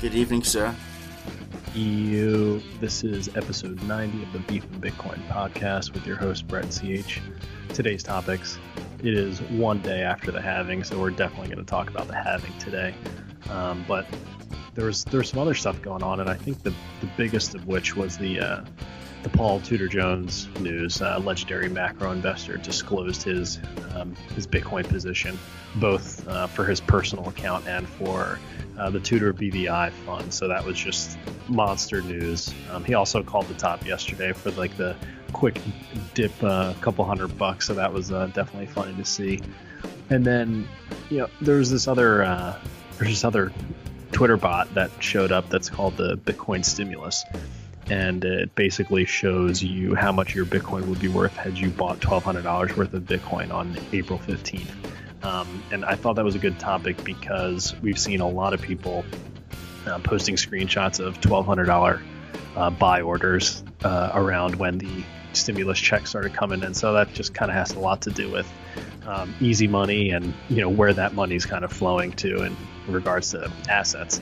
Good evening, sir. You. This is episode 90 of the Beef and Bitcoin podcast with your host Brett Ch. Today's topics. It is one day after the halving, so we're definitely going to talk about the halving today. Um, but there's there's some other stuff going on, and I think the the biggest of which was the uh, the Paul Tudor Jones news. Uh, legendary macro investor disclosed his um, his Bitcoin position, both uh, for his personal account and for uh, the Tudor BVI fund. So that was just monster news. Um, he also called the top yesterday for like the quick dip, a uh, couple hundred bucks. So that was uh, definitely funny to see. And then, you know, there's this other uh, there's this other Twitter bot that showed up that's called the Bitcoin Stimulus. And it basically shows you how much your Bitcoin would be worth had you bought $1,200 worth of Bitcoin on April 15th. Um, and I thought that was a good topic because we've seen a lot of people uh, posting screenshots of $1,200 uh, buy orders uh, around when the stimulus checks started coming in. So that just kind of has a lot to do with um, easy money and you know where that money is kind of flowing to in regards to assets.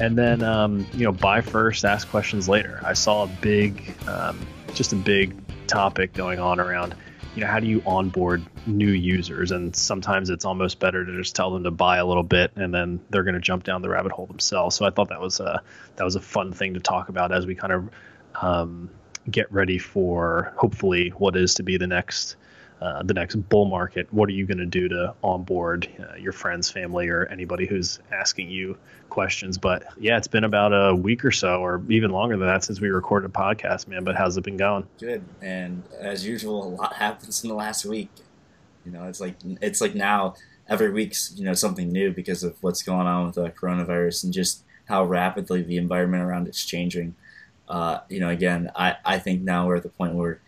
And then um, you know buy first, ask questions later. I saw a big, um, just a big topic going on around you know how do you onboard new users and sometimes it's almost better to just tell them to buy a little bit and then they're going to jump down the rabbit hole themselves so i thought that was a that was a fun thing to talk about as we kind of um, get ready for hopefully what is to be the next uh, the next bull market, what are you going to do to onboard uh, your friends, family, or anybody who's asking you questions? But yeah, it's been about a week or so, or even longer than that, since we recorded a podcast, man. But how's it been going? Good, and as usual, a lot happens in the last week. You know, it's like it's like now every week's you know something new because of what's going on with the coronavirus and just how rapidly the environment around it's changing. Uh, you know, again, I, I think now we're at the point where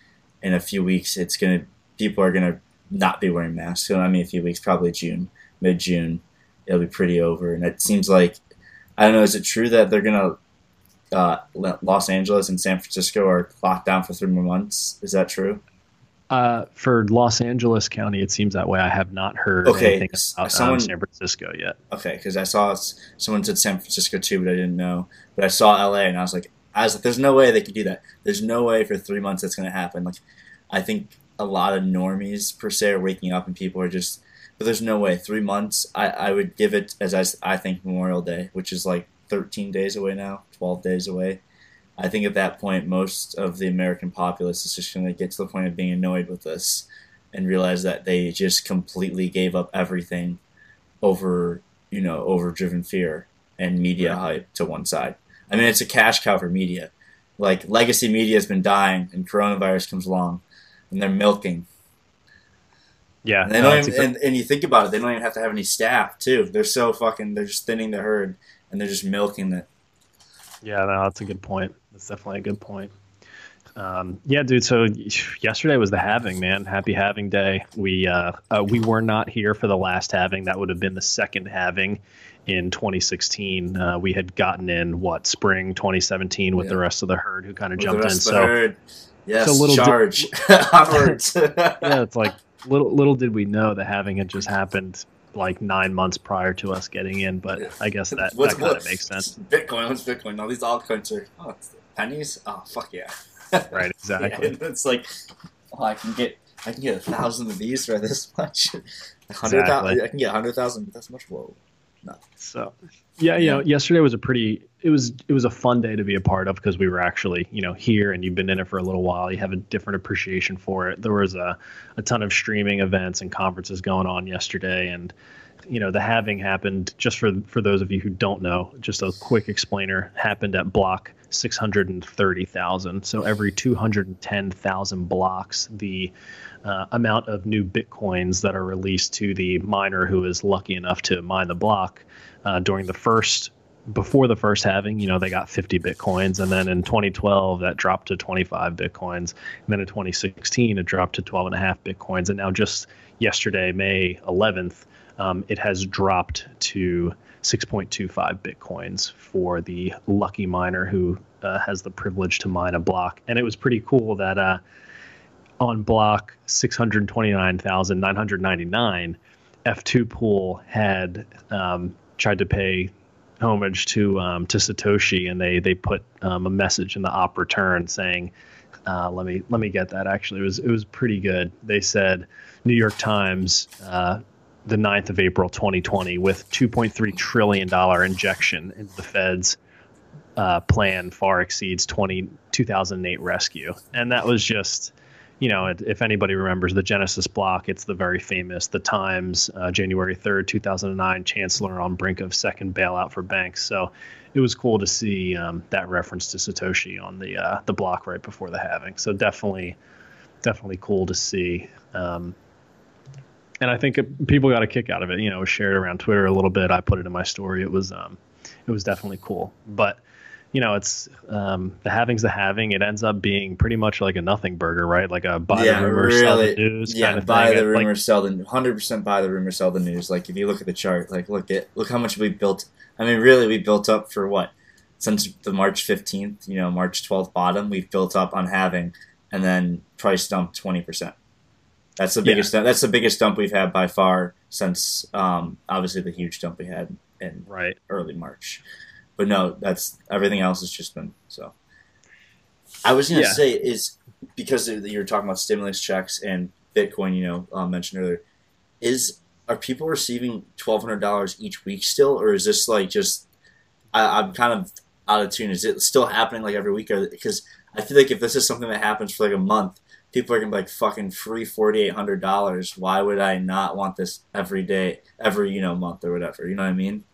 in a few weeks it's going to people are going to not be wearing masks. So I mean, a few weeks, probably June, mid June, it'll be pretty over. And it seems like I don't know. Is it true that they're going to uh, Los Angeles and San Francisco are locked down for three more months? Is that true? Uh, for Los Angeles County, it seems that way. I have not heard okay, anything about um, someone, um, San Francisco yet. Okay, because I saw someone said San Francisco too, but I didn't know. But I saw LA, and I was like, I was like, there's no way they could do that. There's no way for three months that's going to happen. Like, I think a lot of normies per se are waking up and people are just but there's no way. Three months i, I would give it as I, I think memorial day which is like 13 days away now 12 days away. I think at that point most of the american populace is just going to get to the point of being annoyed with this and realize that they just completely gave up everything over you know overdriven fear and media hype to one side. I mean it's a cash cow for media. Like legacy media has been dying and coronavirus comes along and they're milking. Yeah, and, they don't even, and, and you think about it, they don't even have to have any staff too. They're so fucking. They're just thinning the herd, and they're just milking it. Yeah, no, that's a good point. That's definitely a good point. Um, yeah, dude. So yesterday was the halving, man. Happy halving day. We uh, uh, we were not here for the last halving. That would have been the second halving in 2016. Uh, we had gotten in what spring 2017 with yeah. the rest of the herd who kind of jumped in. So Yes, so little charge di- yeah, it's like little little did we know that having had just happened like nine months prior to us getting in, but yeah. I guess that, that kind of makes sense. Bitcoin, what's Bitcoin? All these altcoins are oh, pennies. Oh fuck yeah! right, exactly. yeah, it's like oh, I can get I can get a thousand of these for this much. hundred thousand. Exactly. I can get hundred thousand, but that's much low. No. So yeah, you know, yesterday was a pretty it was it was a fun day to be a part of because we were actually you know here and you've been in it for a little while. You have a different appreciation for it. There was a a ton of streaming events and conferences going on yesterday, and you know the halving happened just for for those of you who don't know. Just a quick explainer happened at block six hundred and thirty thousand. So every two hundred and ten thousand blocks, the uh, amount of new bitcoins that are released to the miner who is lucky enough to mine the block uh, during the first before the first halving, you know, they got 50 bitcoins, and then in 2012 that dropped to 25 bitcoins, and then in 2016 it dropped to 12 and a half bitcoins, and now just yesterday, May 11th, um, it has dropped to 6.25 bitcoins for the lucky miner who uh, has the privilege to mine a block, and it was pretty cool that uh, on block 629,999, F2 Pool had um, tried to pay homage to um, to Satoshi, and they they put um, a message in the op return saying, uh, "Let me let me get that." Actually, it was it was pretty good. They said, "New York Times, uh, the 9th of April, 2020, with 2.3 trillion dollar injection into the Fed's." Uh, plan far exceeds 20, 2008 rescue, and that was just you know, if anybody remembers the Genesis block, it's the very famous The Times, uh, January 3rd, 2009, Chancellor on brink of second bailout for banks. So it was cool to see um, that reference to Satoshi on the uh, the block right before the halving. So definitely, definitely cool to see. Um, and I think it, people got a kick out of it. You know, it was shared around Twitter a little bit. I put it in my story. It was um, it was definitely cool. But you know, it's um, the halving's the halving. It ends up being pretty much like a nothing burger, right? Like a buy yeah, the rumor, really, sell the news. Yeah, kind of buy thing. the rumor, like, sell the hundred percent buy the rumor, sell the news. Like if you look at the chart, like look at look how much we built. I mean, really, we built up for what since the March fifteenth, you know, March twelfth bottom. We've built up on having, and then price dumped twenty percent. That's the biggest. Yeah. That's the biggest dump we've had by far since um, obviously the huge dump we had in right early March but no, that's everything else has just been so. I was gonna yeah. say is because you were talking about stimulus checks and Bitcoin, you know, uh, mentioned earlier. Is are people receiving twelve hundred dollars each week still, or is this like just? I, I'm kind of out of tune. Is it still happening like every week? Because I feel like if this is something that happens for like a month, people are gonna be like fucking free forty eight hundred dollars. Why would I not want this every day, every you know month or whatever? You know what I mean?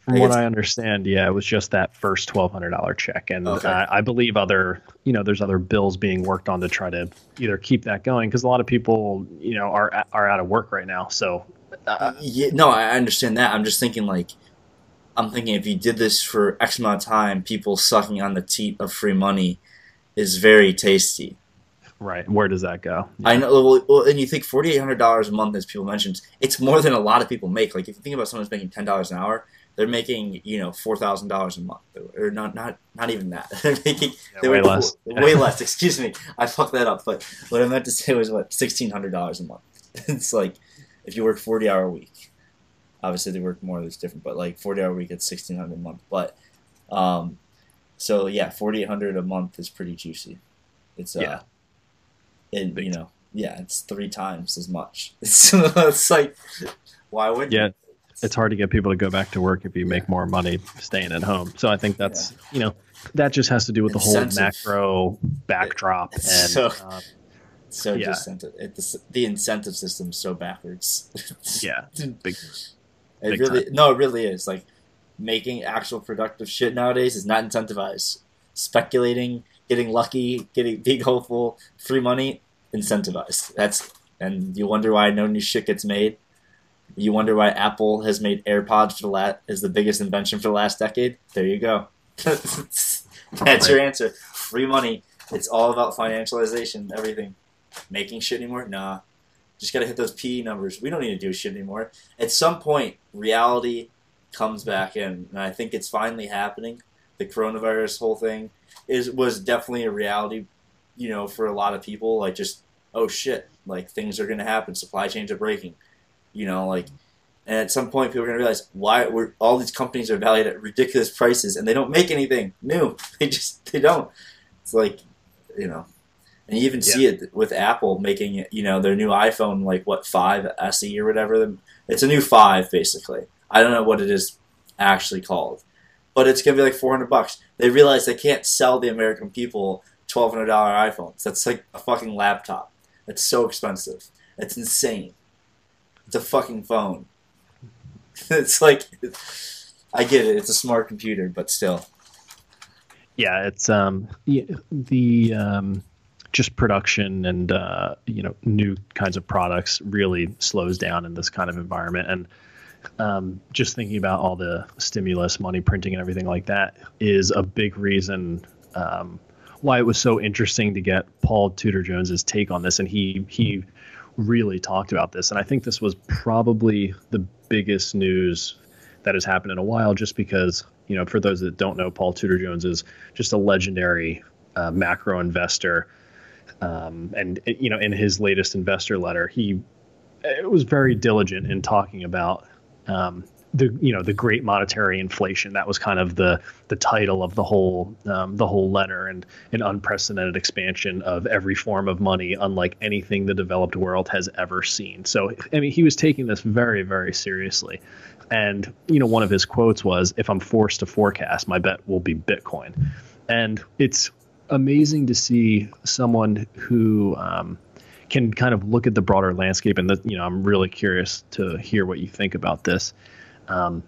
From what I understand, yeah, it was just that first twelve hundred dollar check, and okay. uh, I believe other, you know, there's other bills being worked on to try to either keep that going because a lot of people, you know, are are out of work right now. So, uh, yeah, no, I understand that. I'm just thinking like, I'm thinking if you did this for X amount of time, people sucking on the teat of free money is very tasty. Right. Where does that go? Yeah. I know. Well, and you think forty eight hundred dollars a month, as people mentioned, it's more than a lot of people make. Like if you think about someone who's making ten dollars an hour, they're making you know four thousand dollars a month, or not not not even that. they're making yeah, they way less. way less. Excuse me, I fucked that up. But what I meant to say was what sixteen hundred dollars a month. it's like if you work forty hour a week. Obviously, they work more. It's different, but like forty hour a week, it's sixteen hundred a month. But um, so yeah, forty eight hundred a month is pretty juicy. It's uh, yeah, and you know, yeah, it's three times as much. It's, it's like why would yeah. You? it's hard to get people to go back to work if you make more money staying at home. So I think that's yeah. you know that just has to do with the whole macro backdrop and so, uh, so yeah. It, the, the incentive system's so backwards. yeah, big. It big really time. no, it really is like making actual productive shit nowadays is not incentivized. Speculating, getting lucky, getting being hopeful, free money, incentivized. That's and you wonder why no new shit gets made you wonder why Apple has made AirPods for the last is the biggest invention for the last decade? There you go. That's your answer. Free money. It's all about financialization. Everything. Making shit anymore? Nah. Just gotta hit those PE numbers. We don't need to do shit anymore. At some point, reality comes back in, and I think it's finally happening. The coronavirus whole thing is was definitely a reality, you know, for a lot of people. Like just oh shit, like things are gonna happen. Supply chains are breaking you know, like, and at some point people are going to realize why we're, all these companies are valued at ridiculous prices and they don't make anything new. They just, they don't. It's like, you know, and you even yeah. see it with Apple making, you know, their new iPhone, like what, 5 SE or whatever. It's a new 5, basically. I don't know what it is actually called. But it's to be like 400 bucks. They realize they can't sell the American people $1,200 iPhones. That's like a fucking laptop. It's so expensive. It's insane. It's a fucking phone. it's like, I get it. It's a smart computer, but still. Yeah, it's um the um just production and uh, you know new kinds of products really slows down in this kind of environment and um, just thinking about all the stimulus money printing and everything like that is a big reason um, why it was so interesting to get Paul Tudor Jones's take on this and he he really talked about this. And I think this was probably the biggest news that has happened in a while, just because, you know, for those that don't know, Paul Tudor Jones is just a legendary uh, macro investor. Um, and, you know, in his latest investor letter, he it was very diligent in talking about um, the you know the great monetary inflation that was kind of the the title of the whole um, the whole letter and an unprecedented expansion of every form of money unlike anything the developed world has ever seen. So i mean he was taking this very very seriously. And you know one of his quotes was if i'm forced to forecast my bet will be bitcoin. And it's amazing to see someone who um, can kind of look at the broader landscape and the, you know i'm really curious to hear what you think about this um,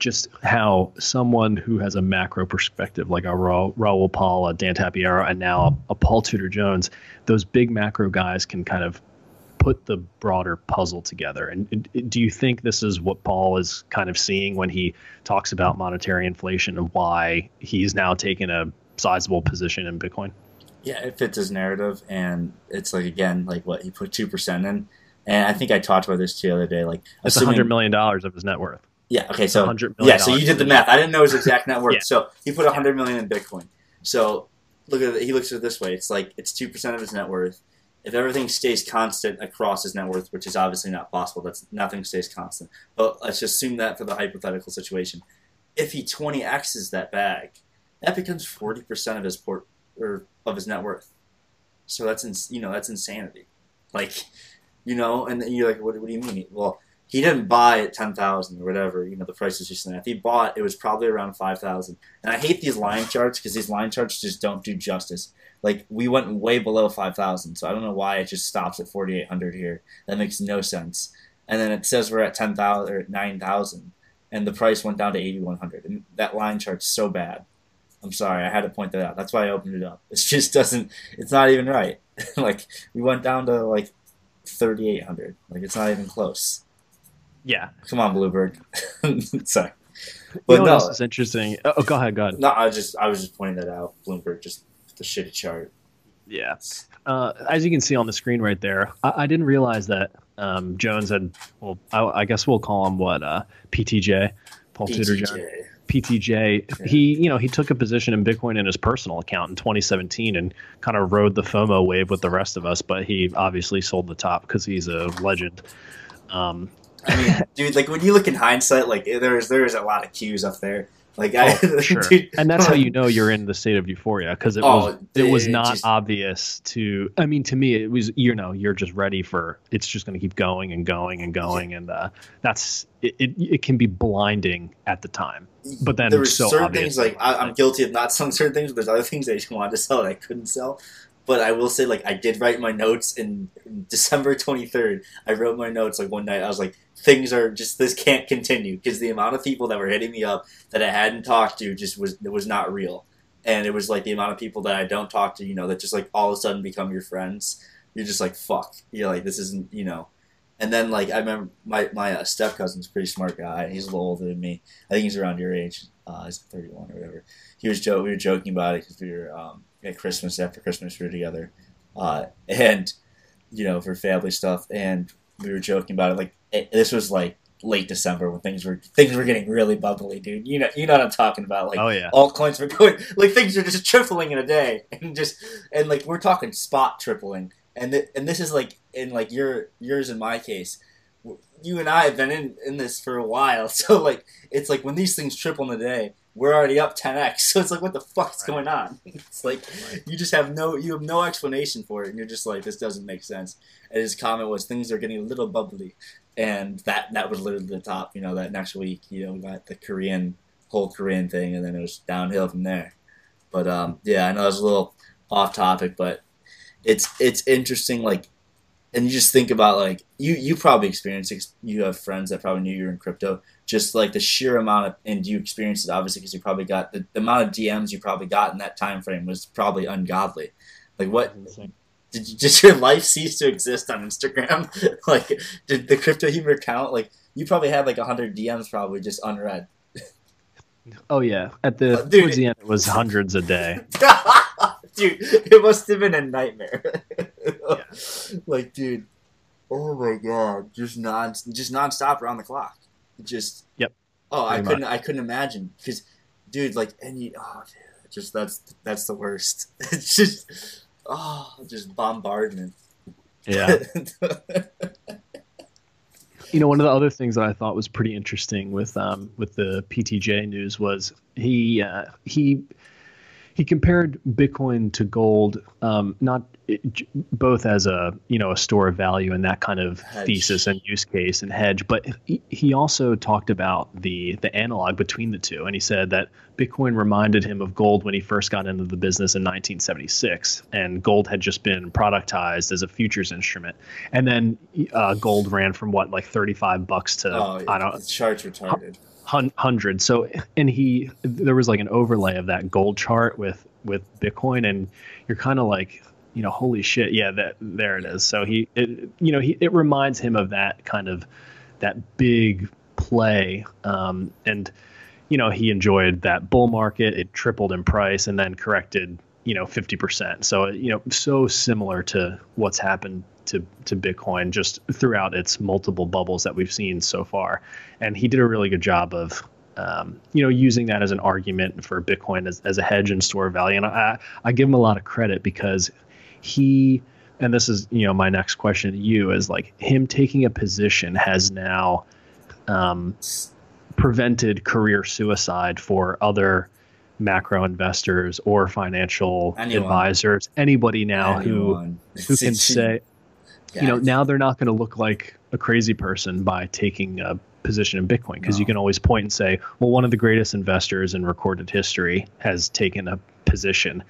just how someone who has a macro perspective, like a Ra- Raoul Pal, a Dan Tapiero, and now a, Paul Tudor Jones, those big macro guys can kind of put the broader puzzle together. And, do you think this is what Paul is kind of seeing when he talks about monetary inflation and why he's now taking a sizable position in Bitcoin? Yeah, it fits his narrative, and it's like again, like what he put two percent in and I think I talked about this the other day. Like, it's a hundred million dollars of his net worth. Yeah. Okay. So hundred million. yeah. So you did the math. I didn't know his exact net worth. yeah. So he put a hundred million in Bitcoin. So look at it. He looks at it this way. It's like it's two percent of his net worth. If everything stays constant across his net worth, which is obviously not possible, that's nothing stays constant. But let's just assume that for the hypothetical situation. If he twenty x's that bag, that becomes forty percent of his port or of his net worth. So that's ins- you know that's insanity. Like you know, and then you're like, what, what do you mean? Well, he didn't buy at ten thousand or whatever. You know, the price is just If he bought, it was probably around five thousand. And I hate these line charts because these line charts just don't do justice. Like we went way below five thousand, so I don't know why it just stops at forty eight hundred here. That makes no sense. And then it says we're at ten thousand or nine thousand, and the price went down to eighty one hundred. And that line chart's so bad. I'm sorry, I had to point that out. That's why I opened it up. It just doesn't. It's not even right. like we went down to like 3,800. Like it's not even close. Yeah. Come on, Bloomberg. Sorry. But you know no, this is interesting. Oh, go ahead. Go ahead. No, I just I was just pointing that out. Bloomberg just the shitty chart. Yeah. Uh, as you can see on the screen right there, I, I didn't realize that um, Jones had. Well, I, I, guess we'll call him what uh, PTJ, Paul PTJ. Tudor Jones. PTJ, he you know he took a position in Bitcoin in his personal account in 2017 and kind of rode the FOMO wave with the rest of us, but he obviously sold the top because he's a legend. Um, I mean, dude, like when you look in hindsight, like there's there's a lot of cues up there. Like, I, oh, sure. dude, and that's how you know you're in the state of euphoria because it oh, was it was not just, obvious to. I mean, to me, it was you know you're just ready for it's just going to keep going and going and going, and uh, that's it, it. It can be blinding at the time, but then there were so certain things like I, am guilty of not selling certain things, but there's other things I just wanted to sell that I couldn't sell. But I will say, like, I did write my notes in December 23rd. I wrote my notes like one night. I was like, things are just this can't continue because the amount of people that were hitting me up that I hadn't talked to just was it was not real, and it was like the amount of people that I don't talk to, you know, that just like all of a sudden become your friends. You're just like fuck. You're like this isn't you know. And then like I remember my my uh, step cousin's pretty smart guy. He's a little older than me. I think he's around your age. Uh, he's 31 or whatever. He was joke. We were joking about it because we were um, at Christmas after Christmas we were together, uh, and you know for family stuff. And we were joking about it. Like it, this was like late December when things were things were getting really bubbly, dude. You know, you know what I'm talking about. Like, oh yeah, altcoins were going like things are just tripling in a day, and just and like we're talking spot tripling, and th- and this is like in like your yours in my case. You and I have been in, in this for a while, so like it's like when these things triple in a day, we're already up 10x. So it's like, what the fuck's right. going on? It's like right. you just have no you have no explanation for it, and you're just like, this doesn't make sense. And his comment was, things are getting a little bubbly, and that that was literally the top. You know, that next week, you know, we got the Korean whole Korean thing, and then it was downhill from there. But um, yeah, I know it was a little off topic, but it's it's interesting. Like, and you just think about like you you probably experienced you have friends that probably knew you were in crypto. Just like the sheer amount of and you experienced it obviously because you probably got the, the amount of DMs you probably got in that time frame was probably ungodly. Like what did, you, did your life cease to exist on Instagram? like, did the crypto humor count? Like, you probably had like hundred DMs probably just unread. Oh yeah, at the uh, dude, towards the end, it was hundreds a day. dude, it must have been a nightmare. yeah. Like, dude, oh my god, just non, just nonstop around the clock. Just yep. Oh, I couldn't, much. I couldn't imagine because, dude, like any, oh, dude, just that's that's the worst. It's just oh, just bombardment. Yeah. you know, one of the other things that I thought was pretty interesting with um, with the PTJ news was he uh, he he compared Bitcoin to gold, um, not both as a you know a store of value and that kind of hedge. thesis and use case and hedge, but he, he also talked about the the analog between the two, and he said that Bitcoin reminded him of gold when he first got into the business in 1976, and gold had just been productized as a futures instrument, and then uh, gold ran from what like 35 bucks to oh, I don't charts retarded hundred. So, and he there was like an overlay of that gold chart with with Bitcoin, and you're kind of like, you know, holy shit, yeah, that there it is. So he, it, you know, he it reminds him of that kind of that big play, um, and you know, he enjoyed that bull market. It tripled in price and then corrected, you know, fifty percent. So you know, so similar to what's happened to to Bitcoin just throughout its multiple bubbles that we've seen so far. And he did a really good job of um, you know using that as an argument for Bitcoin as, as a hedge and store of value. And I, I give him a lot of credit because he and this is you know my next question to you is like him taking a position has now um, prevented career suicide for other macro investors or financial Anyone. advisors anybody now Anyone. who who can say yeah, you know, now they're not going to look like a crazy person by taking a position in Bitcoin because no. you can always point and say, well, one of the greatest investors in recorded history has taken a position.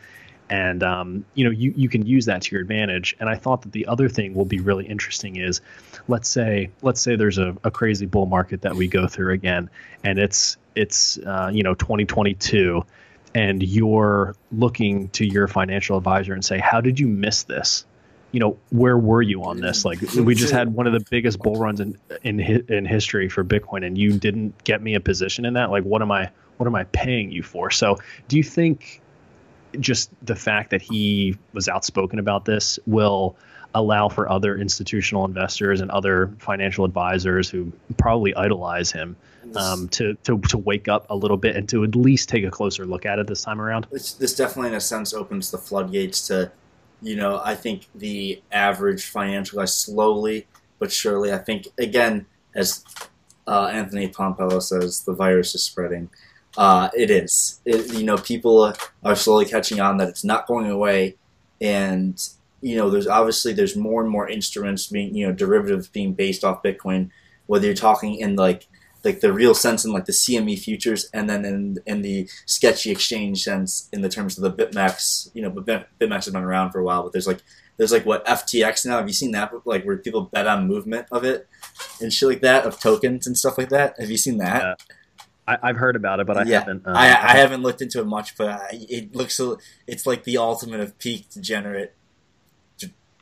And um, you know you, you can use that to your advantage. And I thought that the other thing will be really interesting is, let's say let's say there's a, a crazy bull market that we go through again, and it's it's uh, you know 2022, and you're looking to your financial advisor and say, how did you miss this? you know, where were you on this? Like, we just had one of the biggest bull runs in in in history for Bitcoin, and you didn't get me a position in that. Like, what am I what am I paying you for? So, do you think just the fact that he was outspoken about this will allow for other institutional investors and other financial advisors who probably idolize him um, to, to to wake up a little bit and to at least take a closer look at it this time around? This, this definitely, in a sense, opens the floodgates to you know, I think the average financial guy slowly but surely, I think, again, as uh, Anthony Pompliano says, the virus is spreading. Uh, it is. It, you know, people are slowly catching on that it's not going away, and you know, there's obviously there's more and more instruments being, you know, derivatives being based off Bitcoin. Whether you're talking in like like the real sense in like the CME futures, and then in in the sketchy exchange sense in the terms of the BitMEX. You know, but BitMEX has been around for a while, but there's like there's like what FTX now. Have you seen that? Like where people bet on movement of it and shit like that of tokens and stuff like that. Have you seen that? Yeah. I, have heard about it, but I yeah. haven't. Uh, I, I haven't looked into it much, but it looks it's like the ultimate of peak degenerate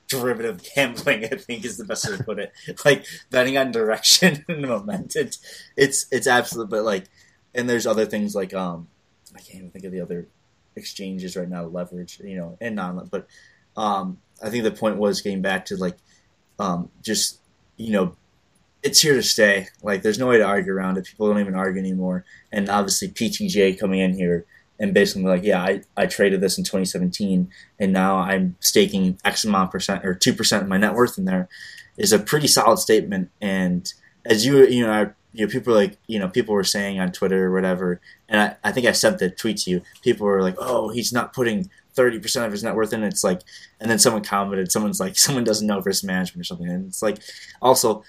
derivative gambling. I think is the best way to put it. Like betting on direction and momentum. It's it's it's absolute. But like, and there's other things like um, I can't even think of the other exchanges right now. Leverage, you know, and non. But um, I think the point was getting back to like um, just you know it's here to stay. Like, there's no way to argue around it. People don't even argue anymore. And obviously, PTJ coming in here and basically like, yeah, I, I traded this in 2017 and now I'm staking X amount percent or 2% of my net worth in there is a pretty solid statement. And as you, you know, I, you know, people like, you know, people were saying on Twitter or whatever, and I, I think I sent the tweet to you. People were like, oh, he's not putting 30% of his net worth in. It's like, and then someone commented, someone's like, someone doesn't know risk management or something. And it's like, also,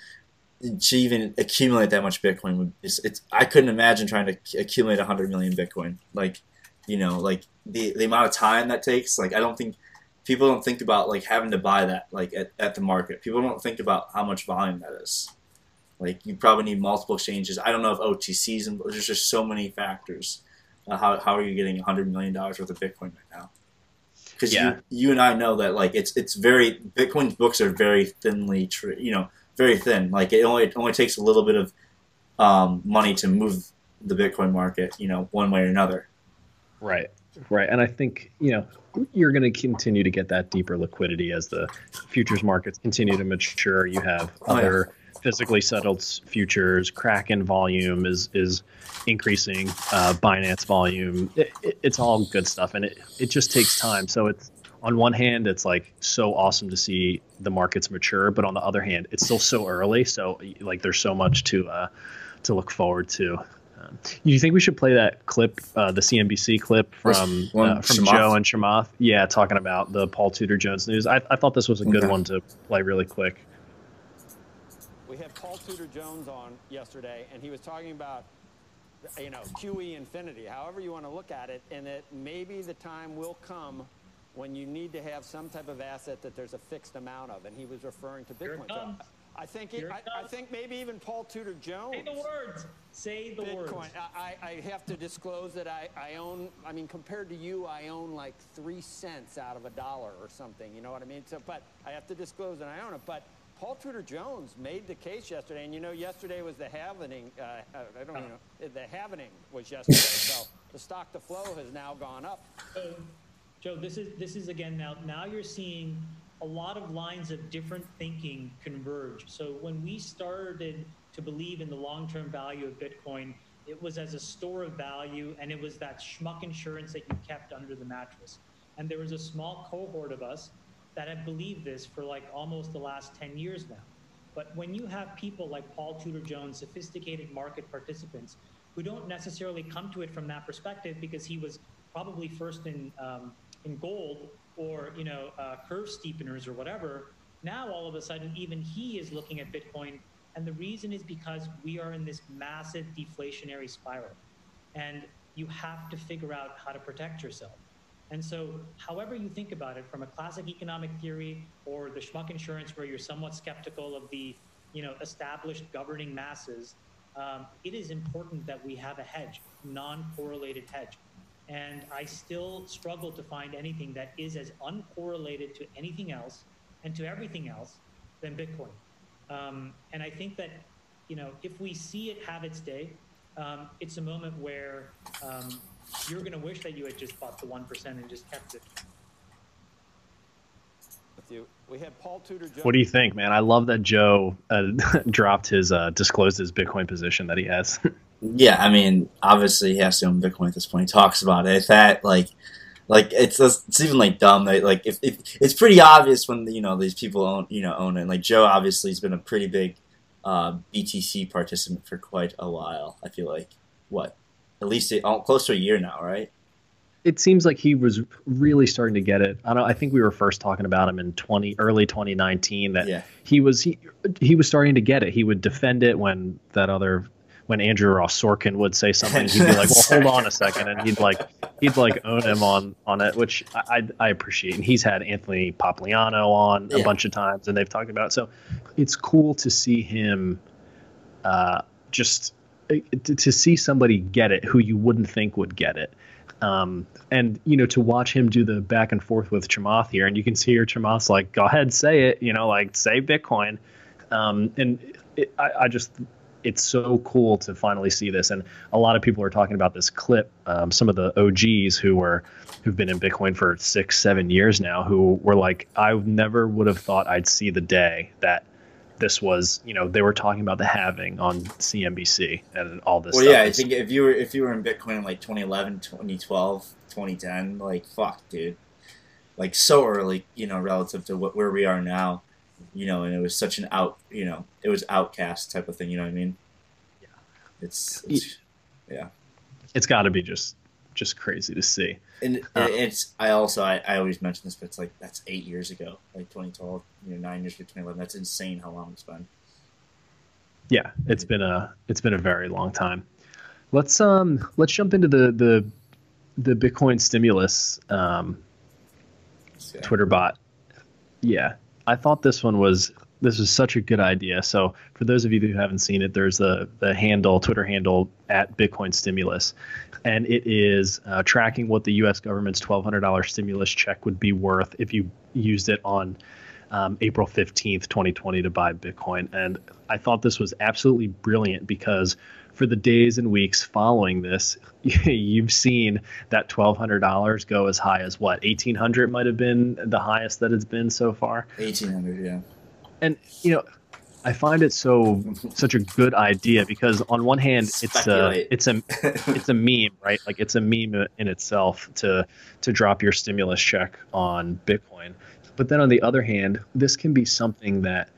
to even accumulate that much Bitcoin would, it's, it's I couldn't imagine trying to accumulate 100 million Bitcoin. Like, you know, like the the amount of time that takes. Like I don't think people don't think about like having to buy that like at, at the market. People don't think about how much volume that is. Like you probably need multiple exchanges. I don't know if OTCs and there's just so many factors. Uh, how how are you getting hundred million dollars worth of Bitcoin right now? Because yeah. you you and I know that like it's it's very Bitcoin's books are very thinly you know very thin. Like it only it only takes a little bit of um, money to move the Bitcoin market, you know, one way or another. Right. Right. And I think, you know, you're going to continue to get that deeper liquidity as the futures markets continue to mature. You have oh, other yeah. physically settled futures, Kraken volume is is increasing, uh, Binance volume. It, it, it's all good stuff, and it, it just takes time. So it's on one hand, it's like so awesome to see the markets mature, but on the other hand, it's still so early. So like, there's so much to uh, to look forward to. Um, you think we should play that clip, uh, the CNBC clip from uh, from Chamath? Joe and Chamath? Yeah, talking about the Paul Tudor Jones news. I, I thought this was a good okay. one to play really quick. We had Paul Tudor Jones on yesterday, and he was talking about you know QE infinity, however you want to look at it, and that maybe the time will come when you need to have some type of asset that there's a fixed amount of, and he was referring to Bitcoin. So I think it, I, I, think maybe even Paul Tudor Jones. Say the words. Say the Bitcoin. words. I, I have to disclose that I, I own. I mean, compared to you, I own like three cents out of a dollar or something. You know what I mean? So, but I have to disclose that I own it. But Paul Tudor Jones made the case yesterday, and you know, yesterday was the halvening. Uh, I don't know. The halvening was yesterday, so the stock to flow has now gone up. Joe, this is this is again now. Now you're seeing a lot of lines of different thinking converge. So when we started to believe in the long-term value of Bitcoin, it was as a store of value, and it was that schmuck insurance that you kept under the mattress. And there was a small cohort of us that have believed this for like almost the last 10 years now. But when you have people like Paul Tudor Jones, sophisticated market participants, who don't necessarily come to it from that perspective because he was probably first in um, in gold or you know uh, curve steepeners or whatever. Now all of a sudden, even he is looking at Bitcoin, and the reason is because we are in this massive deflationary spiral, and you have to figure out how to protect yourself. And so, however you think about it, from a classic economic theory or the schmuck insurance, where you're somewhat skeptical of the, you know, established governing masses, um, it is important that we have a hedge, non-correlated hedge. And I still struggle to find anything that is as uncorrelated to anything else and to everything else than Bitcoin. Um, and I think that, you know, if we see it have its day, um, it's a moment where um, you're going to wish that you had just bought the 1% and just kept it. You. We had Paul Tudor. What do you think, man? I love that Joe uh, dropped his uh, disclosed his Bitcoin position that he has. Yeah, I mean, obviously he has to own Bitcoin at this point. He talks about it. If that like, like it's it's even like dumb. That, like if, if it's pretty obvious when you know these people own you know own it. Like Joe obviously has been a pretty big uh, BTC participant for quite a while. I feel like what at least it, oh, close to a year now, right? It seems like he was really starting to get it. I don't. I think we were first talking about him in twenty early twenty nineteen. That yeah. he was he he was starting to get it. He would defend it when that other when Andrew Ross Sorkin would say something, he'd be like, "Well, hold on a second. and he'd like he'd like own him on on it, which I I appreciate. And he's had Anthony Pompliano on a bunch of times, and they've talked about it. So it's cool to see him, uh, just uh, to, to see somebody get it who you wouldn't think would get it. Um, and you know to watch him do the back and forth with Chamath here, and you can see here Chamath's like, "Go ahead, say it," you know, like say Bitcoin. Um, and it, I, I just it's so cool to finally see this. And a lot of people are talking about this clip. Um, some of the OGs who were who've been in Bitcoin for six, seven years now, who were like, I never would have thought I'd see the day that this was, you know, they were talking about the halving on CNBC and all this. Well, stuff. yeah, I think if you were if you were in Bitcoin in like 2011, 2012, 2010, like fuck, dude, like so early, you know, relative to what where we are now you know, and it was such an out, you know, it was outcast type of thing. You know what I mean? Yeah. It's, it's yeah. It's got to be just just crazy to see. And uh, it's I also I, I always mention this, but it's like that's eight years ago, like 2012, you know, nine years ago, 2011. That's insane how long it's been. Yeah, it's been a it's been a very long time. Let's um let's jump into the the the Bitcoin stimulus um, Twitter bot. Yeah, I thought this one was this was such a good idea. So for those of you who haven't seen it, there's the the handle Twitter handle at Bitcoin Stimulus, and it is uh, tracking what the U.S. government's twelve hundred dollars stimulus check would be worth if you used it on um, April fifteenth, twenty twenty, to buy Bitcoin. And I thought this was absolutely brilliant because for the days and weeks following this, you've seen that twelve hundred dollars go as high as what eighteen hundred might have been the highest that it's been so far. Eighteen hundred, yeah. And you know, I find it so such a good idea because on one hand it's a it's a it's a meme, right? Like it's a meme in itself to to drop your stimulus check on Bitcoin. But then on the other hand, this can be something that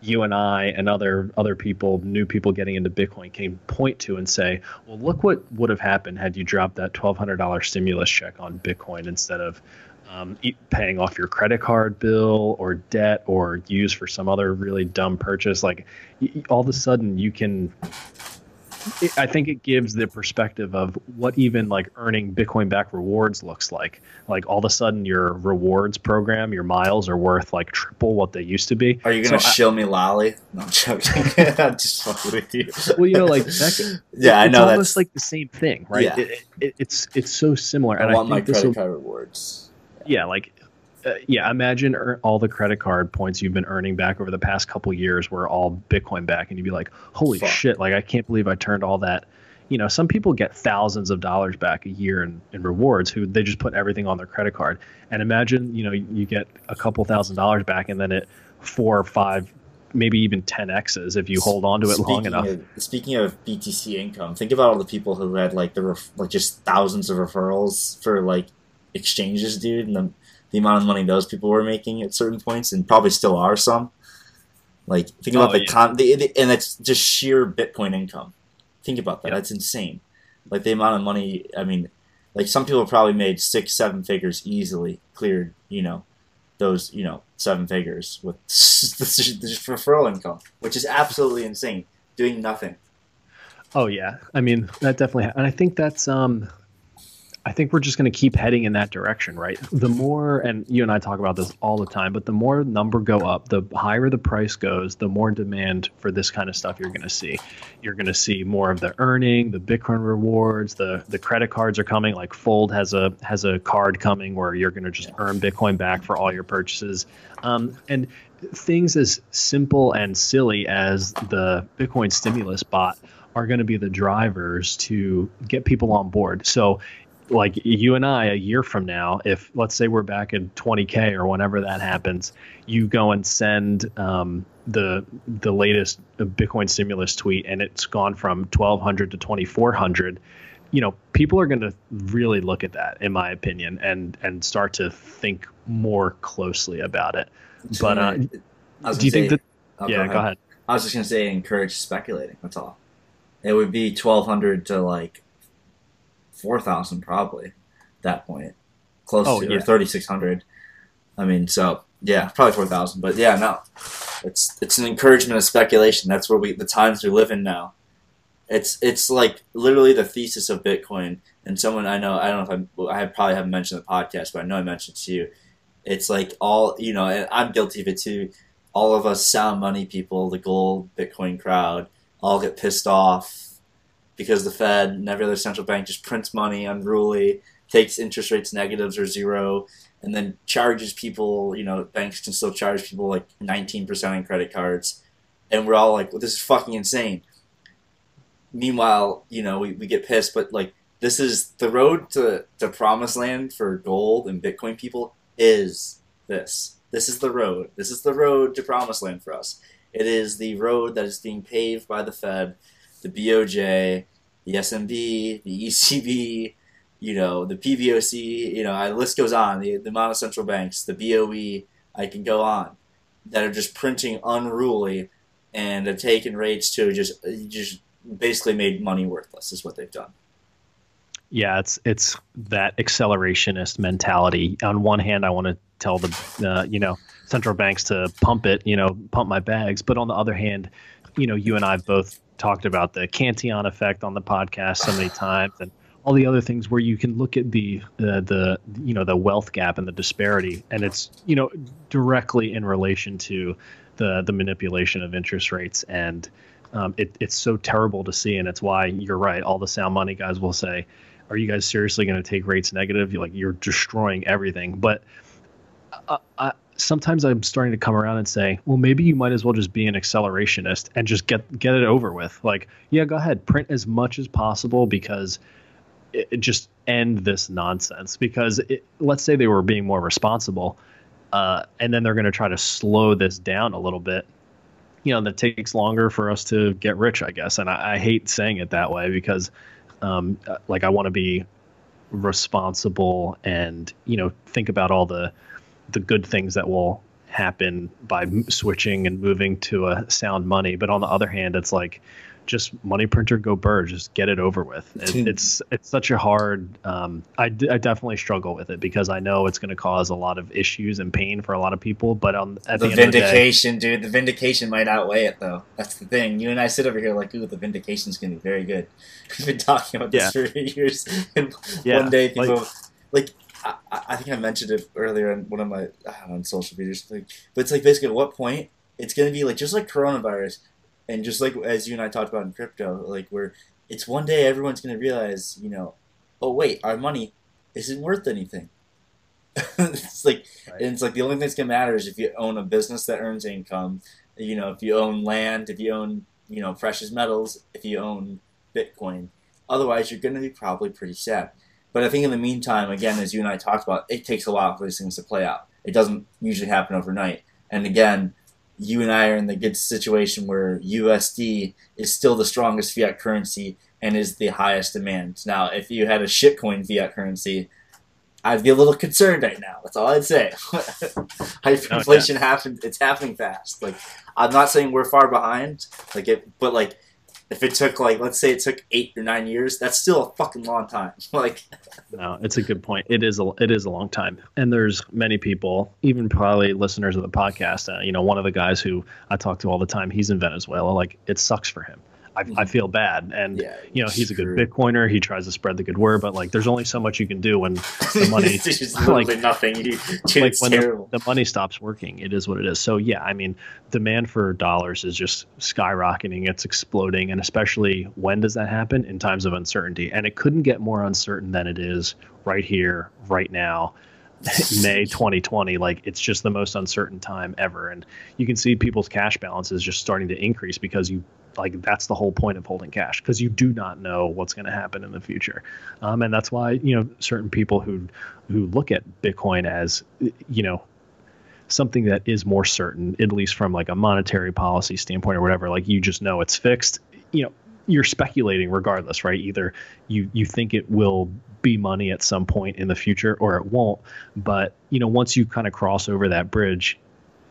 you and I and other other people, new people getting into Bitcoin, can point to and say, "Well, look what would have happened had you dropped that twelve hundred dollars stimulus check on Bitcoin instead of um, paying off your credit card bill or debt or use for some other really dumb purchase." Like all of a sudden, you can. It, I think it gives the perspective of what even like earning Bitcoin back rewards looks like. Like all of a sudden, your rewards program, your miles are worth like triple what they used to be. Are you gonna So I- shill me Lolli? No, I'm joking. I'm just fucking with you. well, you know, like that, yeah, I it's know almost that's. like the same thing, right? Yeah. It, it, it's it's so similar, I and I, want my think this credit will, card rewards. yeah, like uh, yeah. Imagine ear- all the credit card points you've been earning back over the past couple years were all Bitcoin back, and you'd be like, holy Fuck. shit! Like I can't believe I turned all that. You know, some people get thousands of dollars back a year in, in rewards who they just put everything on their credit card. And imagine, you know, you get a couple thousand dollars back and then it four or five, maybe even 10 X's if you hold on to it long enough. Of, speaking of BTC income, think about all the people who had like the ref, like just thousands of referrals for like exchanges, dude, and the the amount of money those people were making at certain points, and probably still are some. Like think about Oh, the yeah. con, the, the, and it's just sheer Bitcoin income. Think about that. Yep. That's insane. Like the amount of money. I mean, like some people probably made six, seven figures easily, cleared. You know, those you know seven figures with just referral income, which is absolutely insane. Doing nothing. Oh yeah, I mean that definitely, and I think that's um, I think we're just going to keep heading in that direction, right? The more, and you and I talk about this all the time, but the more number go up, the higher the price goes, the more demand for this kind of stuff you're going to see. You're going to see more of the earning, the Bitcoin rewards, the the credit cards are coming. Like Fold has a has a card coming where you're going to just earn Bitcoin back for all your purchases, um, and things as simple and silly as the Bitcoin stimulus bot are going to be the drivers to get people on board. So like you and I a year from now, if let's say we're back in 20k or whenever that happens, you go and send um, the the latest Bitcoin stimulus tweet, and it's gone from 1200 to 2400. You know, people are going to really look at that, in my opinion, and and start to think more closely about it. But uh, do you gonna think say- that? oh, yeah, go ahead. I was just gonna say encourage speculating. That's all. It would be twelve hundred to like four thousand probably. At that point, close Oh, to yeah. or thirty six hundred. I mean, so yeah, probably four thousand. But yeah, no, it's it's an encouragement of speculation. That's where we the times we live in now. It's it's like literally the thesis of Bitcoin. And someone I know, I don't know if I, I probably haven't mentioned the podcast, but I know I mentioned it to you. It's like all you know, and I'm guilty of it too. All of us sound money people, the gold Bitcoin crowd, all get pissed off because the Fed and every other central bank just prints money unruly, takes interest rates negatives or zero, and then charges people. You know, banks can still charge people like 19% on credit cards, and we're all like, well, "This is fucking insane." Meanwhile, you know, we, we get pissed, but like this is the road to to promised land for gold and Bitcoin people is this. This is the road. This is the road to promised land for us. It is the road that is being paved by the Fed, the BOJ, the SNB, the ECB, you know, the PBOC, you know, I, the list goes on, the, the amount of central banks, the BOE, I can go on, that are just printing unruly and have taken rates to just, just basically made money worthless, is what they've done. Yeah, it's it's that accelerationist mentality. On one hand, I want to tell the uh, you know central banks to pump it, you know, pump my bags, but on the other hand, you know, you and I have both talked about the Cantillon effect on the podcast so many times, and all the other things where you can look at the the, the you know the wealth gap and the disparity, and it's you know directly in relation to the the manipulation of interest rates and. Um, it, it's so terrible to see, and it's why you're right. All the sound money guys will say, are you guys seriously going to take rates negative? You're like you're destroying everything. But uh, I, sometimes I'm starting to come around and say, well, maybe you might as well just be an accelerationist and just get get it over with. Like, yeah, go ahead, print as much as possible because it, it just end this nonsense. Because it, let's say they were being more responsible, uh, and then they're going to try to slow this down a little bit. you know that takes longer for us to get rich, I guess. And I, I hate saying it that way because, um, like, I want to be responsible and you know think about all the the good things that will happen by switching and moving to a sound money. But on the other hand, it's like just money printer go burr just get it over with. It, it's it's such a hard um, I, d- I definitely struggle with it because i know it's going to cause a lot of issues and pain for a lot lot of people but on at the, the vindication the day, dude the vindication might outweigh it though. That's the thing. You and i sit over here like ooh the vindication's going to be very good. We've been talking about this yeah. for years. And yeah, one day people like, like I, I, think I mentioned it earlier on one of my on social media, like, but it's like basically at what point it's going to be like just like coronavirus and just like as you and I talked about in crypto, like where it's one day everyone's going to realize, you know, oh wait, our money isn't worth anything. it's like right. and it's like the only thing that's gonna matter is if you own a business that earns income, you know, if you own land, if you own you know precious metals, if you own Bitcoin. Otherwise, you're gonna be probably pretty sad. But I think in the meantime, again, as you and I talked about, it takes a while for these things to play out. It doesn't usually happen overnight. And again, you and I are in the good situation where USD is still the strongest fiat currency and is the highest demand. Now, if you had a shitcoin fiat currency, I'd be a little concerned right now. That's all I'd say. Hyperinflation yeah. happened. It's happening fast. Like I'm not saying we're far behind. Like it, but like if it took like let's say it took eight or nine years, that's still a fucking long time. like no, it's a good point. It is a it is a long time, and there's many people, even probably listeners of the podcast. Uh, you know, one of the guys who I talk to all the time, he's in Venezuela. Like it sucks for him. I, I mm-hmm. feel bad. And yeah, you know, he's a good Bitcoiner. He tries to spread the good word, but like, there's only so much you can do when the money, like nothing. like when the, the, money stops working, it is what it is. So yeah, I mean, demand for dollars is just skyrocketing. It's exploding, and especially when does that happen? In times of uncertainty, and it couldn't get more uncertain than it is right here, right now. May 2020, like it's just the most uncertain time ever. And you can see people's cash balances just starting to increase because you like that's the whole point of holding cash because you do not know what's going to happen in the future. Um, and that's why you know certain people who who look at bitcoin as you know something that is more certain at least from like a monetary policy standpoint or whatever like you just know it's fixed you know you're speculating regardless right? Either you you think it will be money at some point in the future or it won't. But you know once you kind of cross over that bridge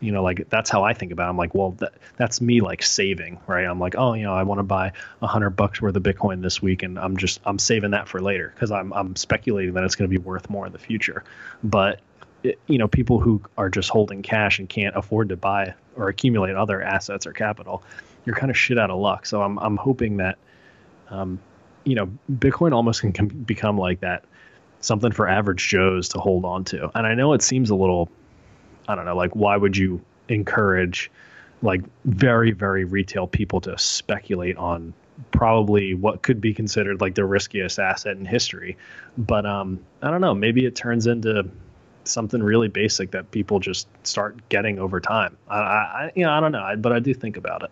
you know like that's how i think about it. i'm like well that, that's me like saving right? I'm like oh you know i want to buy a hundred bucks worth of bitcoin this week and i'm just i'm saving that for later because i'm i'm speculating that it's going to be worth more in the future. But it, you know people who are just holding cash and can't afford to buy or accumulate other assets or capital you're kind of shit out of luck. So i'm i'm hoping that um you know bitcoin almost can, can become like that something for average joes to hold on to. And i know it seems a little I don't know, like why would you encourage like very very retail people to speculate on probably what could be considered like the riskiest asset in history. But um, I don't know, maybe it turns into something really basic that people just start getting over time. I, I you know, I don't know, but I do think about it.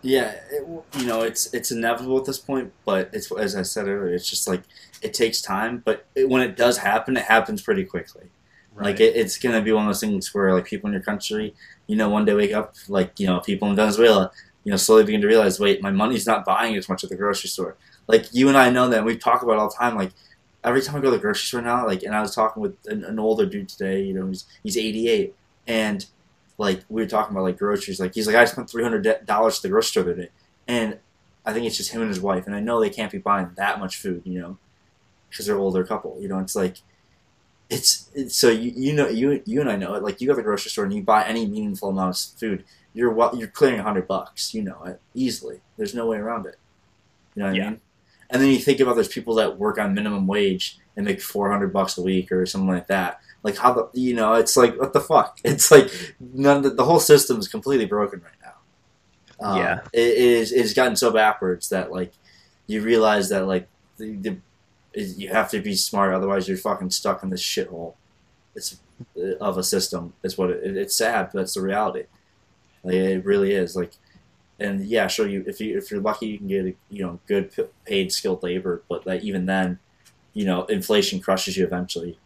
Yeah, it, you know, it's it's inevitable at this point, but it's as I said earlier, it's just like it takes time. But it, when it does happen, it happens pretty quickly. Right. Like it, it's gonna be one of those things where like people in your country, you know, one day wake up, like you know, people in Venezuela, you know, slowly begin to realize, wait, my money's not buying as much at the grocery store. Like you and I know that. and we talk about all the time. Like every time I go to the grocery store now, like, and I was talking with an, an older dude today. You know, he's he's 88, and like we were talking about like groceries. Like he's like, I spent three hundred dollars at the grocery store today, and I think it's just him and his wife, and I know they can't be buying that much food, you know, because they're older couple. You know, it's like it's, it's so you you know you you and I know it. Like you go to the grocery store and you buy any meaningful amount of food, you're well, you're clearing a hundred bucks. You know it easily. There's no way around it. You know what yeah. I mean? And then you think about those people that work on minimum wage and make four hundred bucks a week or something like that. Like how the you know it's like what the fuck? It's like none the, the whole system is completely broken right now. Um, yeah, it is. It's gotten so backwards that like you realize that like the, the you have to be smart, otherwise you're fucking stuck in this shithole. It's uh, of a system. It's what it, it's sad, but it's the reality. Like, it really is. Like, and yeah, sure. You if you if you're lucky, you can get a, you know good paid skilled labor, but like even then, you know, inflation crushes you eventually.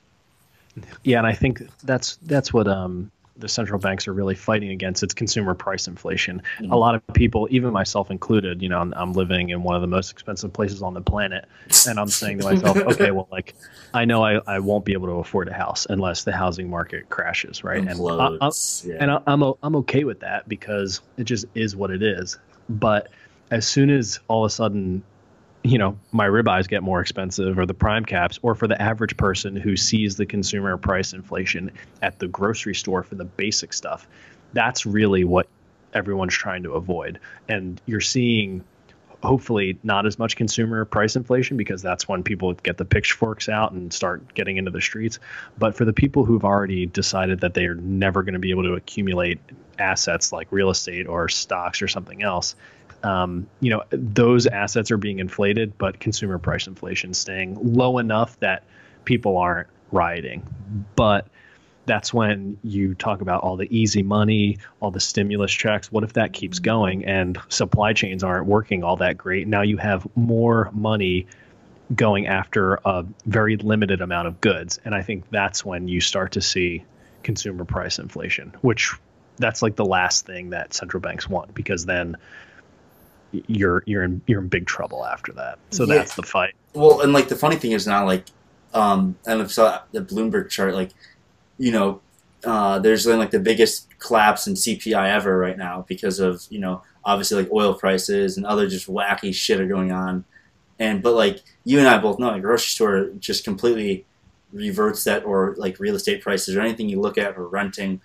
Yeah, and I think that's that's what um the central banks are really fighting against it's consumer price inflation. Mm-hmm. A lot of people, even myself included, you know, I'm, I'm, living in one of the most expensive places on the planet, and I'm saying to myself, okay, well, like, I know I, I won't be able to afford a house unless the housing market crashes, right? And, I, I, yeah. and I, I'm I'm okay with that because it just is what it is. But as soon as all of a sudden you know my ribeyes get more expensive or the prime caps or for the average person who sees the consumer price inflation at the grocery store for the basic stuff that's really what everyone's trying to avoid. And you're seeing hopefully not as much consumer price inflation because that's when people get the pitchforks out and start getting into the streets. But for the people who've already decided that they're never going to be able to accumulate assets like real estate or stocks or something else um, you know those assets are being inflated, but consumer price inflation staying low enough that people aren't rioting. But that's when you talk about all the easy money, all the stimulus checks. What if that keeps going and supply chains aren't working all that great? Now you have more money going after a very limited amount of goods. And I think that's when you start to see consumer price inflation, which that's like the last thing that central banks want because then you're you're in you're in big trouble after that. So yeah. that's the fight. Well, and like the funny thing is now, like, um, and I saw the Bloomberg chart, like, you know, uh, there's like the biggest collapse in CPI ever right now because of you know obviously like oil prices and other just wacky shit are going on, and but like you and I both know, like grocery store just completely reverts that or like real estate prices or anything you look at for renting,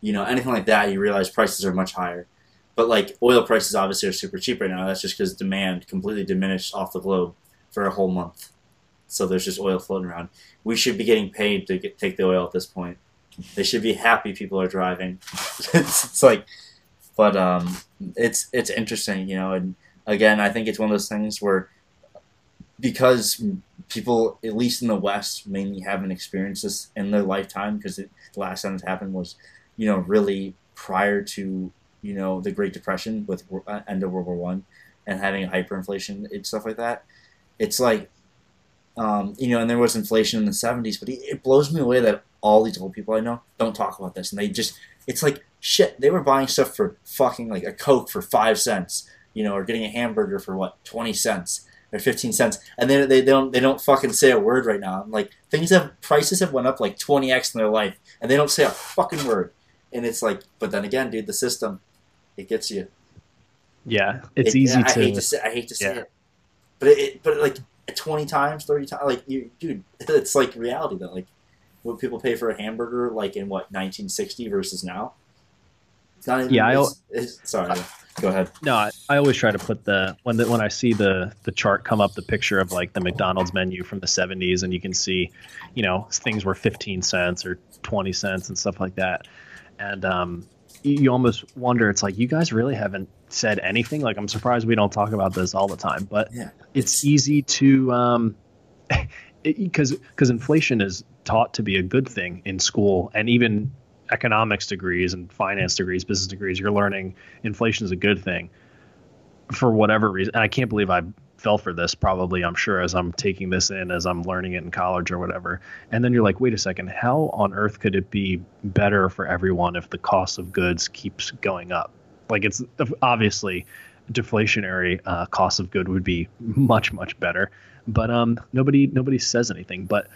you know, anything like that, you realize prices are much higher. But like oil prices obviously are super cheap right now. That's just because demand completely diminished off the globe for a whole month. So there's just oil floating around. We should be getting paid to get, take the oil at this point. They should be happy people are driving. it's, it's, like, but um, it's it's interesting, you know. And again, I think it's one of those things where because people, at least in the West, mainly haven't experienced this in their lifetime because the last time it happened was, you know, really prior to you know the Great Depression with uh, end of World War One and having hyperinflation and stuff like that. It's like, um, you know, and there was inflation in the '70s, but it blows me away that all these old people I know don't talk about this, and they just it's like shit. They were buying stuff for fucking like a Coke for five cents, you know, or getting a hamburger for what twenty cents or fifteen cents, and then they, they don't they don't fucking say a word right now. I'm like things have prices have went up like twenty x in their life, and they don't say a fucking word. And it's like, but then again, dude, the system it gets you. Yeah, it's it, easy I to. Hate to say, I hate to say yeah. it, but it, but like twenty times, thirty times, like you, dude, it's like reality though. Like what people pay for a hamburger, like in what 1960 versus now. It's not even. Yeah, it's, it's, sorry. Go ahead. No, I, I, always try to put the when the when I see the the chart come up, the picture of like the McDonald's menu from the 70s, and you can see, you know, things were 15 cents or 20 cents and stuff like that, and um, you almost wonder it's like you guys really haven't said anything. Like i'm surprised we don't talk about this all the time but yeah, it's, it's easy to um because because inflation is taught to be a good thing in school and even economics degrees and finance degrees business degrees you're learning inflation is a good thing for whatever reason. And i can't believe i fell for this probably i'm sure as i'm taking this in as i'm learning it in college or whatever. And then you're like wait a second how on earth could it be better for everyone if the cost of goods keeps going up? Like it's obviously deflationary uh, cost of good would be much much better. But um nobody nobody says anything. But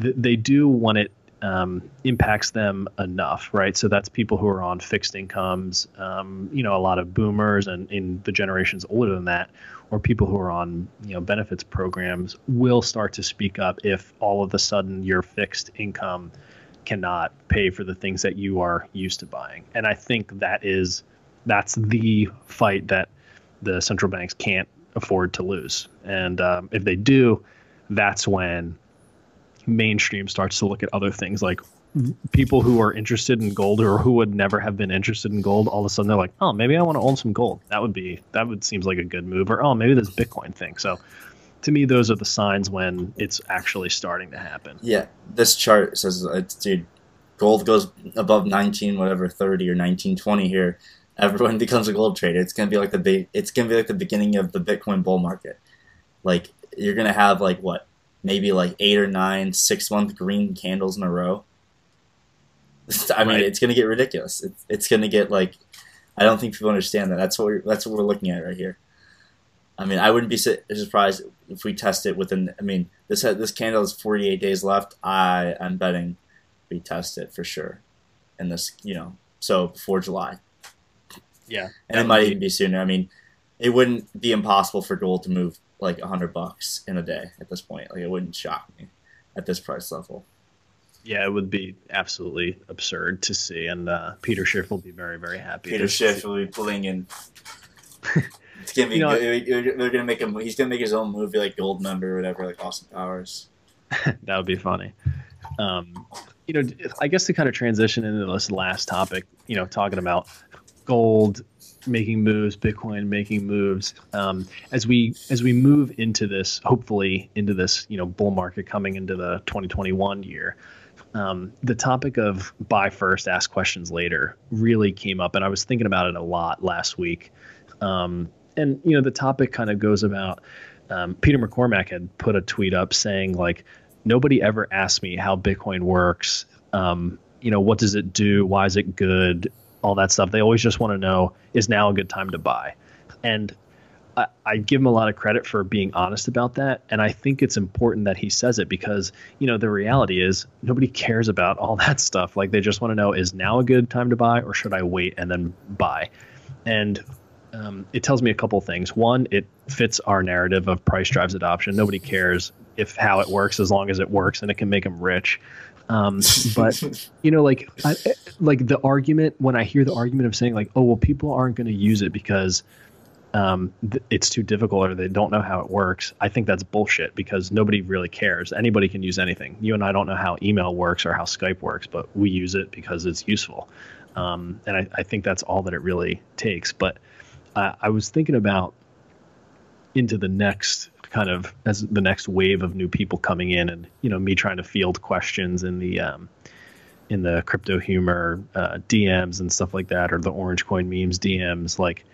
th- they do when it um, impacts them enough, right? So that's people who are on fixed incomes, um, you know, a lot of boomers and in the generations older than that, or people who are on you know benefits programs will start to speak up if all of a sudden your fixed income cannot pay for the things that you are used to buying and i think that is that's the fight that the central banks can't afford to lose and um, if they do that's when mainstream starts to look at other things like people who are interested in gold or who would never have been interested in gold all of a sudden they're like oh maybe i want to own some gold. That would be that would seems like a good move. Or oh maybe this bitcoin thing. So to me those are the signs when it's actually starting to happen. Yeah this chart says it's dude gold goes above 19 whatever 30 or 19 20 here. Everyone becomes a gold trader. It's gonna be like the big it's gonna be like the beginning of the bitcoin bull market. Like you're gonna have like what maybe like eight or nine six month green candles in a row I mean, Right. it's going to get ridiculous. It's, it's going to get like, I don't think people understand that. That's what we're, that's what we're looking at right here. I mean, I wouldn't be surprised if we test it within. I mean, this this candle is 48 days left. I I'm betting we test it for sure, in this you know, so before July, Yeah. and it might even be sooner. I mean, it wouldn't be impossible for gold to move like a hundred bucks in a day at this point. Like, it wouldn't shock me at this price level. Yeah, it would be absolutely absurd to see, and uh, Peter Schiff will be very, very happy. Peter Schiff will be pulling in. It's gonna be. You know- good. they're gonna make him. He's gonna make his own movie, like Goldmember or whatever, like Austin Powers. that would be funny. Um, you know, I guess to kind of transition into this last topic, you know, talking about gold making moves, Bitcoin making moves. Um, as we as we move into this, hopefully into this, you know, bull market coming into the 2021 year. Um, the topic of buy first, ask questions later really came up, and I was thinking about it a lot last week. Um, and you know, the topic kind of goes about um, Peter McCormack had put a tweet up saying like, nobody ever asked me how Bitcoin works. Um, you know, what does it do? Why is it good? All that stuff. They always just want to know is now a good time to buy? And I, I give him a lot of credit for being honest about that. And I think it's important that he says it because, you know, the reality is nobody cares about all that stuff. Like they just want to know is now a good time to buy or should I wait and then buy? And um, it tells me a couple things. One, it fits our narrative of price drives adoption. Nobody cares if how it works as long as it works and it can make them rich. Um, but you know, like, I, like the argument when I hear the argument of saying like, oh well, people aren't going to use it because um, th- it's too difficult or they don't know how it works. I think that's bullshit because nobody really cares. Anybody can use anything. You and I don't know how email works or how Skype works, but we use it because it's useful. Um, and I, I think that's all that it really takes. But uh, I was thinking about into the next kind of as the next wave of new people coming in, and you know me trying to field questions in the um, in the crypto humor uh, DMs and stuff like that, or the Orange Coin memes DMs. Like,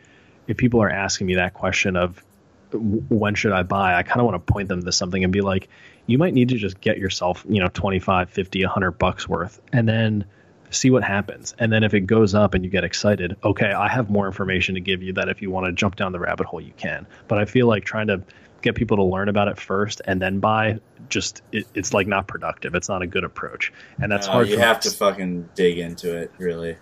if people are asking me that question of when should I buy, I kind of want to point them to something and be like, you might need to just get yourself, you know, 25, 50, 100 bucks worth, and then see what happens. And then if it goes up and you get excited, okay, I have more information to give you that if you want to jump down the rabbit hole, you can. But I feel like trying to get people to learn about it first and then buy just it, it's like not productive. It's not a good approach. And that's hard you have us. to fucking dig into it, really.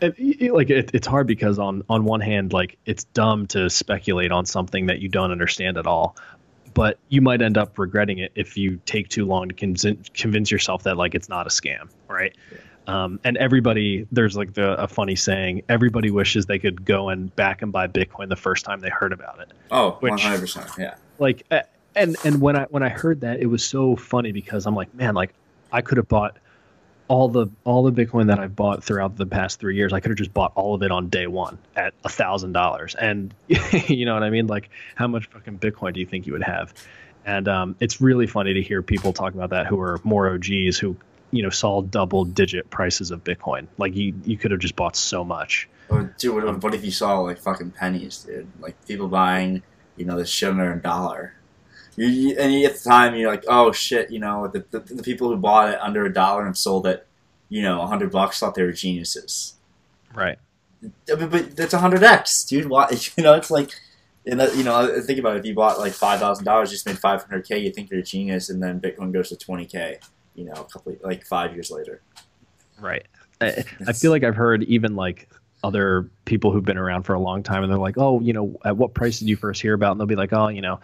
it, like it, it's hard because on on one hand like it's dumb to speculate on something that you don't understand at all. But you might end up regretting it if you take too long to convince convince yourself that like it's not a scam right um, and everybody there's like the a funny saying everybody wishes they could go and back and buy bitcoin the first time they heard about it Oh, Which- one hundred percent. Yeah. like and and when i when i heard that it was so funny because i'm like man like i could have bought all the all the bitcoin that i've bought throughout the past three years i could have just bought all of it on day one at a thousand dollars and you know what i mean like how much fucking bitcoin do you think you would have and um, it's really funny to hear people talk about that who are more og's who you know saw double digit prices of bitcoin like you you could have just bought so much Oh, dude, what, what if you saw like fucking pennies, dude? Like people buying, you know, the shit under a dollar. You, you, and you, at the time, you're like, oh shit, you know, the, the, the people who bought it under a dollar and sold it, you know, a hundred bucks thought they were geniuses. right But, but that's a hundred x, dude. Why? You know, it's like, and that, you know, think about it. If you bought like five thousand dollars, just made five hundred k, you think you're a genius, and then Bitcoin goes to twenty k. You know, a couple like five years later. Right. I, I feel like I've heard even like other people who've been around for a long time and they're like, oh, you know, at what price did you first hear about? And they'll be like, oh, you know,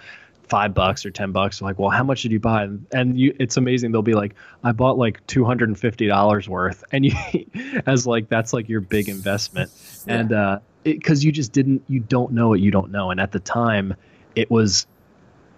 five bucks or ten bucks. like, well, how much did you buy? And, and you, it's amazing. They'll be like, I bought like two hundred and fifty dollars worth, and you, as like that's like your big investment, Yeah. and uh, because you just didn't, you don't know what you don't know, and at the time, it was,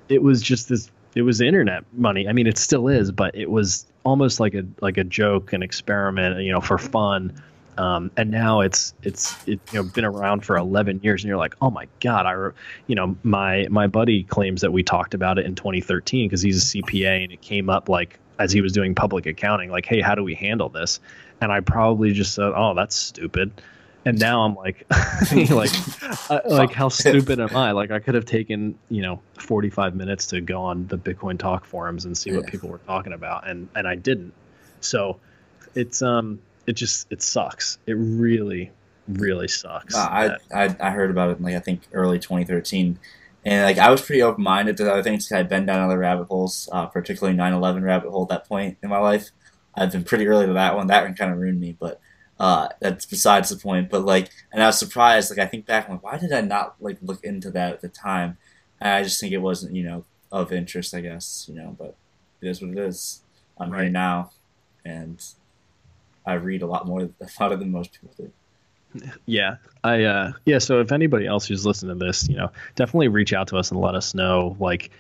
it was just this, it was internet money. I mean, it still is, but it was almost like a like a joke, an experiment, you know, for fun. Um, and now it's it's it, you know been around for 11 years, and you're like, oh my god, I, you know, my my buddy claims that we talked about it in 2013 because he's a CPA, and it came up like as he was doing public accounting, like, hey, how do we handle this? And I probably just said, oh, that's stupid. And now I'm like, like, uh, like how stupid am I? Like I could have taken you know 45 minutes to go on the Bitcoin Talk forums and see what people were talking about, and and I didn't. So it's um, it just it sucks. It really, really sucks. No, I, I I heard about it in like I think early 2013, and like I was pretty open minded to other things. I'd been down other rabbit holes, uh, particularly 9/11 rabbit hole at that point in my life. I've been pretty early to that one. That one kind of ruined me, but uh, that's besides the point. But like, and I was surprised. Like I think back, I'm like, why did I not like look into that at the time? And I just think it wasn't you know of interest. I guess you know, but it is what it is. I'm here Right. now, and I read a lot more about it than most people do. Yeah, I uh, yeah. So if anybody else who's listening to this, you know, definitely reach out to us and let us know. Like,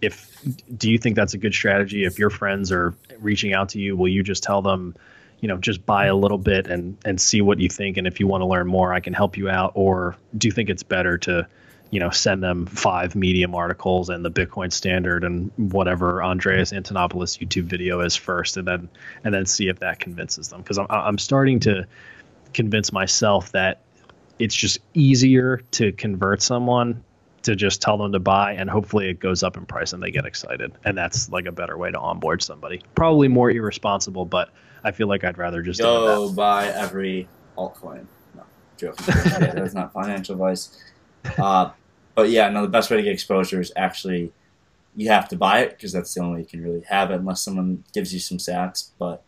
if do you think that's a good strategy? If your friends are reaching out to you, will you just tell them, you know, just buy a little bit and and see what you think, and if you want to learn more, I can help you out. Or do you think it's better to, you know, send them five Medium articles and the Bitcoin Standard and whatever Andreas Antonopoulos YouTube video is first, and then and then see if that convinces them? Because I'm I'm starting to convince myself that it's just easier to convert someone to just tell them to buy and hopefully it goes up in price and they get excited and that's like a better way to onboard somebody probably more irresponsible but i feel like i'd rather just Go buy every altcoin. No. Yeah, That's not financial advice. Uh, but yeah, no, the best way to get exposure is actually you have to buy it because that's the only way you can really have it unless someone gives you some sats. But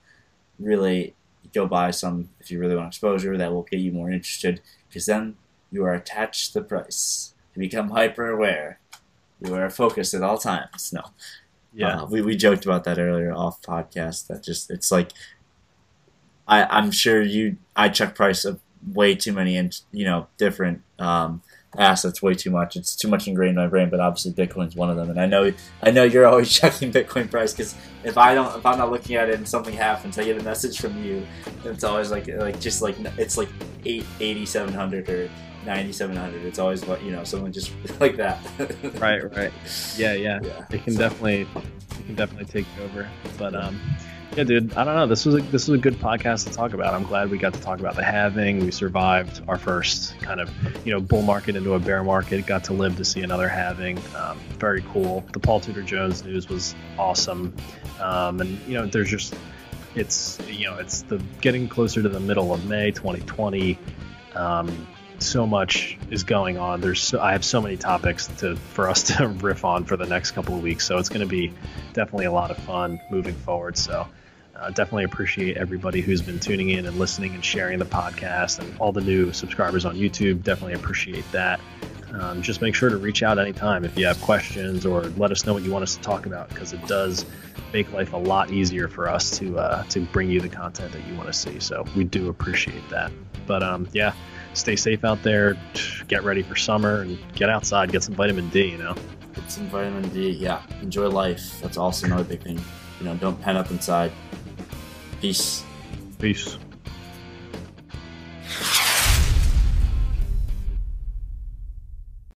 really, go buy some if you really want exposure. That will get you more interested because then you are attached to the price. You become hyper aware. You are focused at all times. No, yeah uh, we, we joked about that earlier off podcast. That just it's like I I'm sure you I check price of way too many and you know different um, assets way too much. It's too much ingrained in my brain. But obviously Bitcoin's one of them. And I know I know you're always checking Bitcoin price because if I don't if I'm not looking at it and something happens, I get a message from you. And it's always like like just like it's like eight eighty seven hundred or. 9700 it's always what you know someone just like that right right yeah yeah yeah it can So- definitely it can definitely take you over but um yeah dude i don't know. This was a this was a good podcast to talk about. I'm glad we got to talk about the halving. We survived our first kind of you know bull market into a bear market got to live to see another halving. Um, very cool. The paul tudor jones news was awesome. Um, and you know there's just it's you know it's the getting closer to the middle of may 2020 um, so much is going on. There's so, I have so many topics to for us to riff on for the next couple of weeks. So it's going to be definitely a lot of fun moving forward. So uh, definitely appreciate everybody who's been tuning in and listening and sharing the podcast and all the new subscribers on YouTube. Definitely appreciate that. Um, just make sure to reach out anytime if you have questions or let us know what you want us to talk about because it does make life a lot easier for us to uh, to bring you the content that you want to see. So we do appreciate that. But um, yeah, stay safe out there. Get ready for summer and get outside. Get some vitamin D. You know. Get some vitamin D. Yeah, enjoy life. That's also another big thing. You know, don't pen up inside. Peace. Peace.